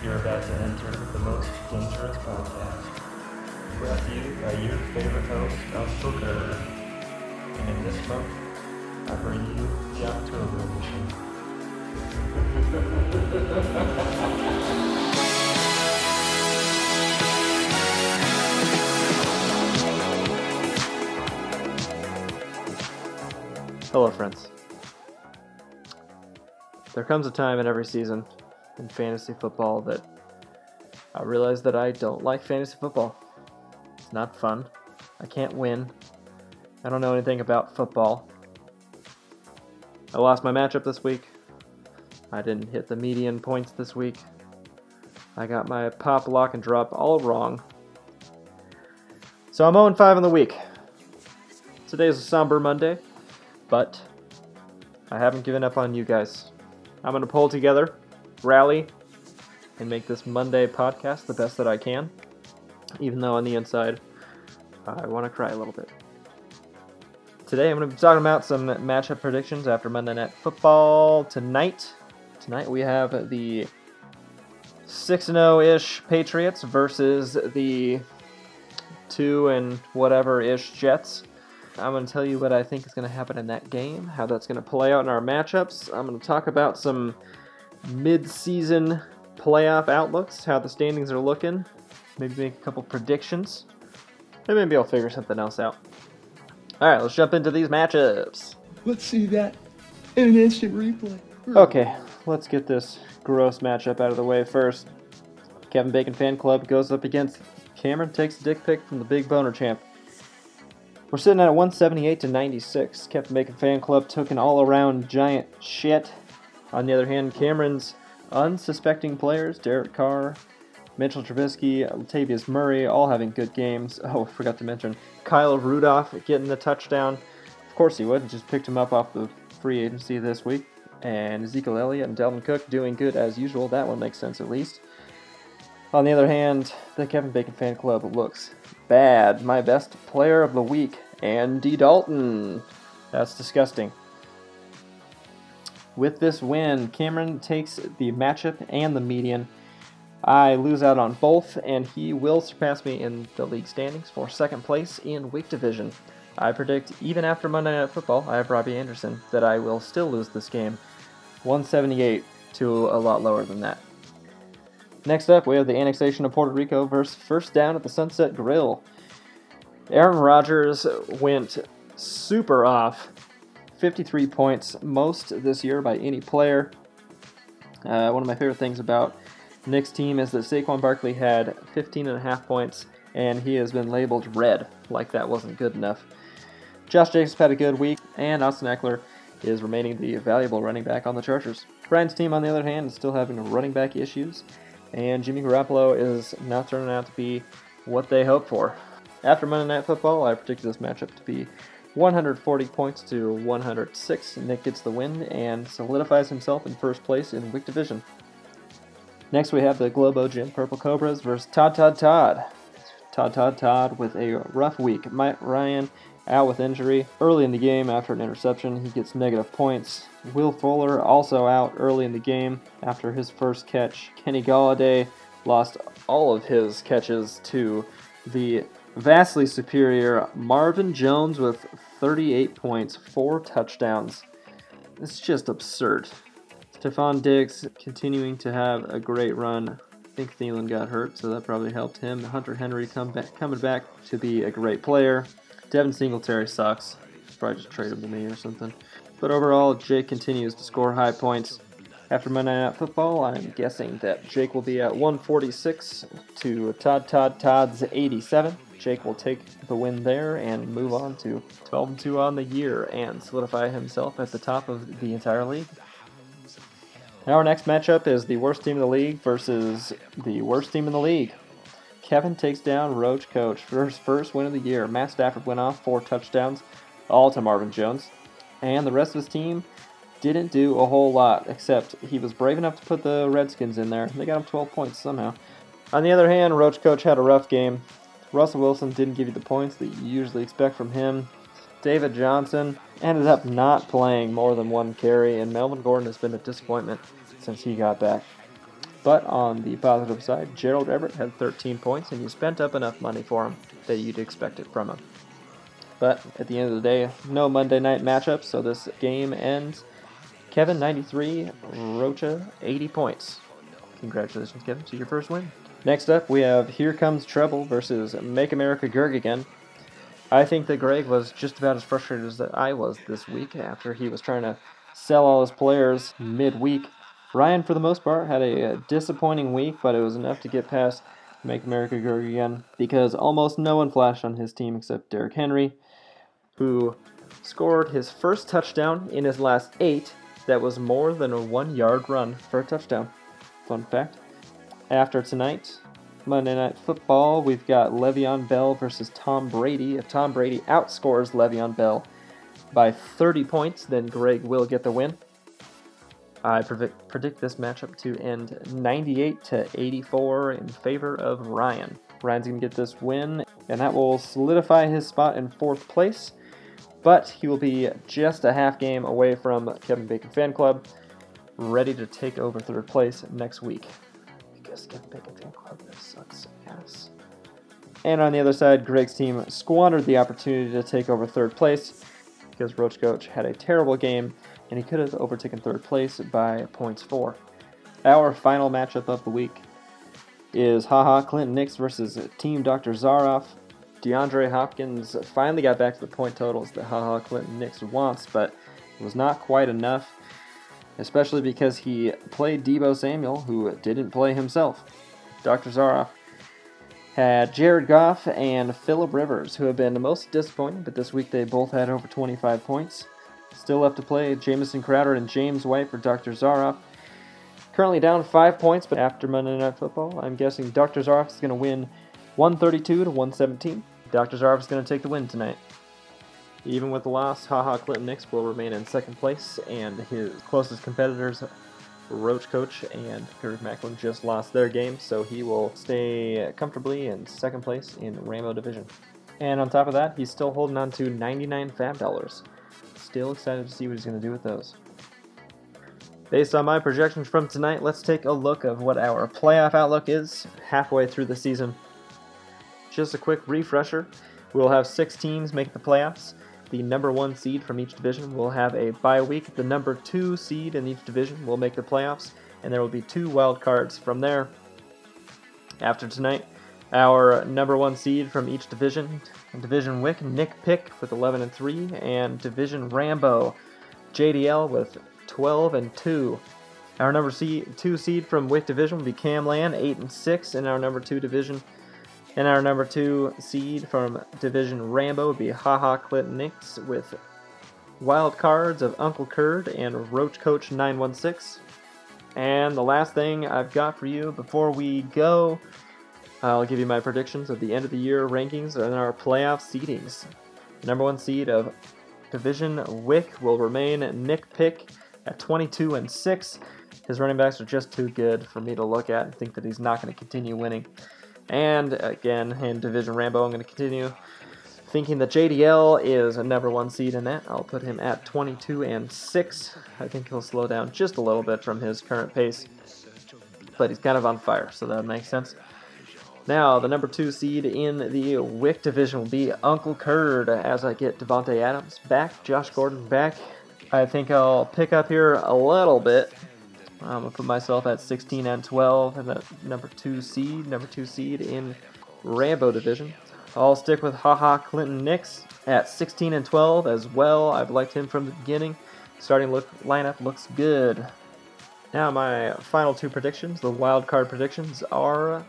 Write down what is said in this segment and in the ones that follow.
You're about to enter the most dangerous podcast. Brought to you by your favorite host, Uncle Kerr. And in this month, I bring you the October edition. Hello, friends. There comes a time in every season in fantasy football that I realize that I don't like fantasy football. It's not fun. I can't win. I don't know anything about football. I lost my matchup this week. I didn't hit the median points this week. I got my pop, lock, and drop all wrong. So I'm 0 5 in the week. Today's a somber Monday, but I haven't given up on you guys. I'm going to pull together, rally, and make this Monday podcast the best that I can, even though on the inside, I want to cry a little bit. Today, I'm going to be talking about some matchup predictions after Monday Night Football tonight. Tonight, we have the 6 0 ish Patriots versus the 2 and whatever ish Jets. I'm going to tell you what I think is going to happen in that game, how that's going to play out in our matchups. I'm going to talk about some mid-season playoff outlooks, how the standings are looking, maybe make a couple predictions, and maybe I'll figure something else out. All right, let's jump into these matchups. Let's see that in an instant replay. Okay, let's get this gross matchup out of the way first. Kevin Bacon Fan Club goes up against Cameron takes a dick pic from the Big Boner Champ. We're sitting at 178 to 96. Captain Bacon Fan Club took an all around giant shit. On the other hand, Cameron's unsuspecting players, Derek Carr, Mitchell Trubisky, Latavius Murray, all having good games. Oh, I forgot to mention Kyle Rudolph getting the touchdown. Of course he would. Just picked him up off the free agency this week. And Ezekiel Elliott and Dalvin Cook doing good as usual. That one makes sense at least. On the other hand, the Kevin Bacon Fan Club looks bad. My best player of the week, Andy Dalton. That's disgusting. With this win, Cameron takes the matchup and the median. I lose out on both, and he will surpass me in the league standings for second place in week division. I predict, even after Monday Night Football, I have Robby Anderson, that I will still lose this game 178 to a lot lower than that. Next up, we have the annexation of Puerto Rico versus first down at the Sunset Grill. Aaron Rodgers went super off. 53 points, most this year by any player. Uh, one of my favorite things about Nick's team is that Saquon Barkley had 15 and a half points, and he has been labeled red, like that wasn't good enough. Josh Jacobs had a good week, and Austin Ekeler is remaining the valuable running back on the Chargers. Brian's team, on the other hand, is still having running back issues, and Jimmy Garoppolo is not turning out to be what they hoped for. After Monday Night Football, I predicted this matchup to be 140 points to 106. Nick gets the win and solidifies himself in first place in week division. Next, we have the Globo Gym Purple Cobras versus Todd Todd Todd. Todd Todd Todd with a rough week. Mike Ryan out with injury early in the game after an interception. He gets negative points. Will Fuller also out early in the game after his first catch. Kenny Golladay lost all of his catches to the vastly superior Marvin Jones with 38 points, four touchdowns. It's just absurd. Stefon Diggs continuing to have a great run. I think Thielen got hurt, so that probably helped him. Hunter Henry come back, coming back to be a great player. Devin Singletary sucks. Probably just trade him to me or something. But overall, Jake continues to score high points. After Monday Night Football, I'm guessing that Jake will be at 146 to Todd Todd Todd's 87. Jake will take the win there and move on to 12 2 on the year and solidify himself at the top of the entire league. Now, our next matchup is the worst team in the league versus the worst team in the league. Kevin takes down Roach Coach for his first win of the year. Matt Stafford went off four touchdowns, all to Marvin Jones. And the rest of his team didn't do a whole lot, except he was brave enough to put the Redskins in there. They got him 12 points somehow. On the other hand, Roach Coach had a rough game. Russell Wilson didn't give you the points that you usually expect from him. David Johnson ended up not playing more than one carry, and Melvin Gordon has been a disappointment since he got back. But on the positive side, Gerald Everett had 13 points, and you spent up enough money for him that you'd expect it from him. But at the end of the day, no Monday night matchup, so this game ends. Kevin 93, Rocha 80 points. Congratulations, Kevin, to your first win. Next up, we have Here Comes Trouble versus Make America Gerg again. I think that Greg was just about as frustrated as that I was this week after he was trying to sell all his players midweek. Ryan, for the most part, had a uh, disappointing week, but it was enough to get past Make America Gerg again because almost no one flashed on his team except Derrick Henry, who scored his first touchdown in his last eight that was more than a one yard run for a touchdown. Fun fact. After tonight, Monday Night Football, we've got Le'Veon Bell versus Tom Brady. If Tom Brady outscores Le'Veon Bell by 30 points, then Greg will get the win. I predict, this matchup to end 98 to 84 in favor of Ryan. Ryan's going to get this win, and that will solidify his spot in fourth place. But he will be just a half game away from Kevin Bacon Fan Club, ready to take over third place next week. Fan Club sucks ass. And on the other side, Greg's team squandered the opportunity to take over third place because Roach Coach had a terrible game and he could have overtaken third place by points four. Our final matchup of the week is Haha Clinton Nix versus Team Dr. Zaroff. DeAndre Hopkins finally got back to the point totals that Haha Clinton Nix wants, but it was not quite enough, especially because he played Deebo Samuel, who didn't play himself. Dr. Zaroff had Jared Goff and Philip Rivers, who have been the most disappointing, but this week they both had over 25 points. Still left to play Jamison Crowder and James White for Dr. Zaroff. Currently down five points, but after Monday Night Football, I'm guessing Dr. Zaroff is going to win 132 to 117. Dr. Zaroff is going to take the win tonight. Even with the loss, Haha Clinton Nix will remain in second place, and his closest competitors, Roach Coach and Kirk Macklin, just lost their game, so he will stay comfortably in second place in Rambo Division. And on top of that, he's still holding on to 99 Fab Dollars. Still excited to see what he's going to do with those. Based on my projections from tonight, let's take a look of what our playoff outlook is halfway through the season. Just a quick refresher. We'll have six teams make the playoffs. The number one seed from each division will have a bye week. The number two seed in each division will make the playoffs, and there will be two wild cards from there. After tonight, our number one seed from each division, Division Wick, Nick Pick with 11 and 3, and Division Rambo, JDL with 12 and 2. Our number two seed from Wick Division will be Cam Land, 8 and 6, and our number two division. And our number two seed from Division Rambo would be Haha Clinton Nix with wild cards of Uncle Curd and Roach Coach 916. And the last thing I've got for you before we go I'll give you my predictions of the end of the year rankings and our playoff seedings. Number one seed of Division Wick will remain Nick Pick at 22 and 6. His running backs are just too good for me to look at and think that he's not going to continue winning. And again, in Division Rambo, I'm going to continue thinking that JDL is a number one seed in that. I'll put him at 22 and 6. I think he'll slow down just a little bit from his current pace, but he's kind of on fire, so that makes sense. Now, the number two seed in the Wick division will be Uncle Curd as I get Davante Adams back, Josh Gordon back. I think I'll pick up here a little bit. Um, I'm gonna put myself at 16 and 12 and the number two seed, number two seed in Rambo division. I'll stick with Haha Clinton Nix at 16 and 12 as well. I've liked him from the beginning. Starting look lineup looks good. Now my final two predictions, the wild card predictions, are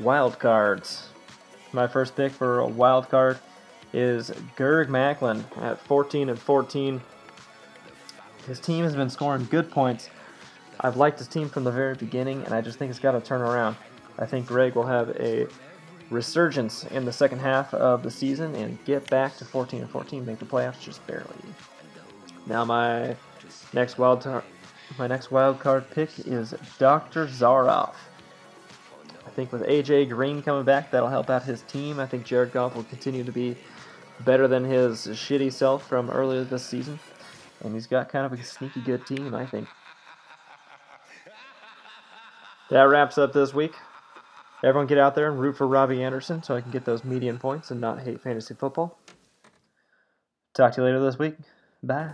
Wild cards. My first pick for a wild card is Gerg Macklin at 14 and 14. His team has been scoring good points. I've liked his team from the very beginning, and I just think it's got to turn around. I think Greg will have a resurgence in the second half of the season and get back to 14 and 14, make the playoffs just barely. Now my next wild tar- my next wild card pick is Dr. Zaroff I think with AJ Green coming back, that'll help out his team. I think Jared Goff will continue to be better than his shitty self from earlier this season. And he's got kind of a sneaky good team, I think. That wraps up this week. Everyone get out there and root for Robby Anderson so I can get those median points and not hate fantasy football. Talk to you later this week. Bye.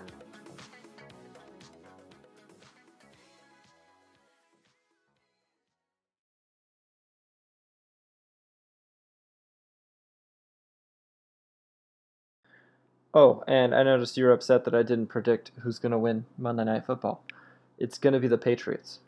Oh, and I noticed you're upset that I didn't predict who's going to win Monday Night Football. It's going to be the Patriots.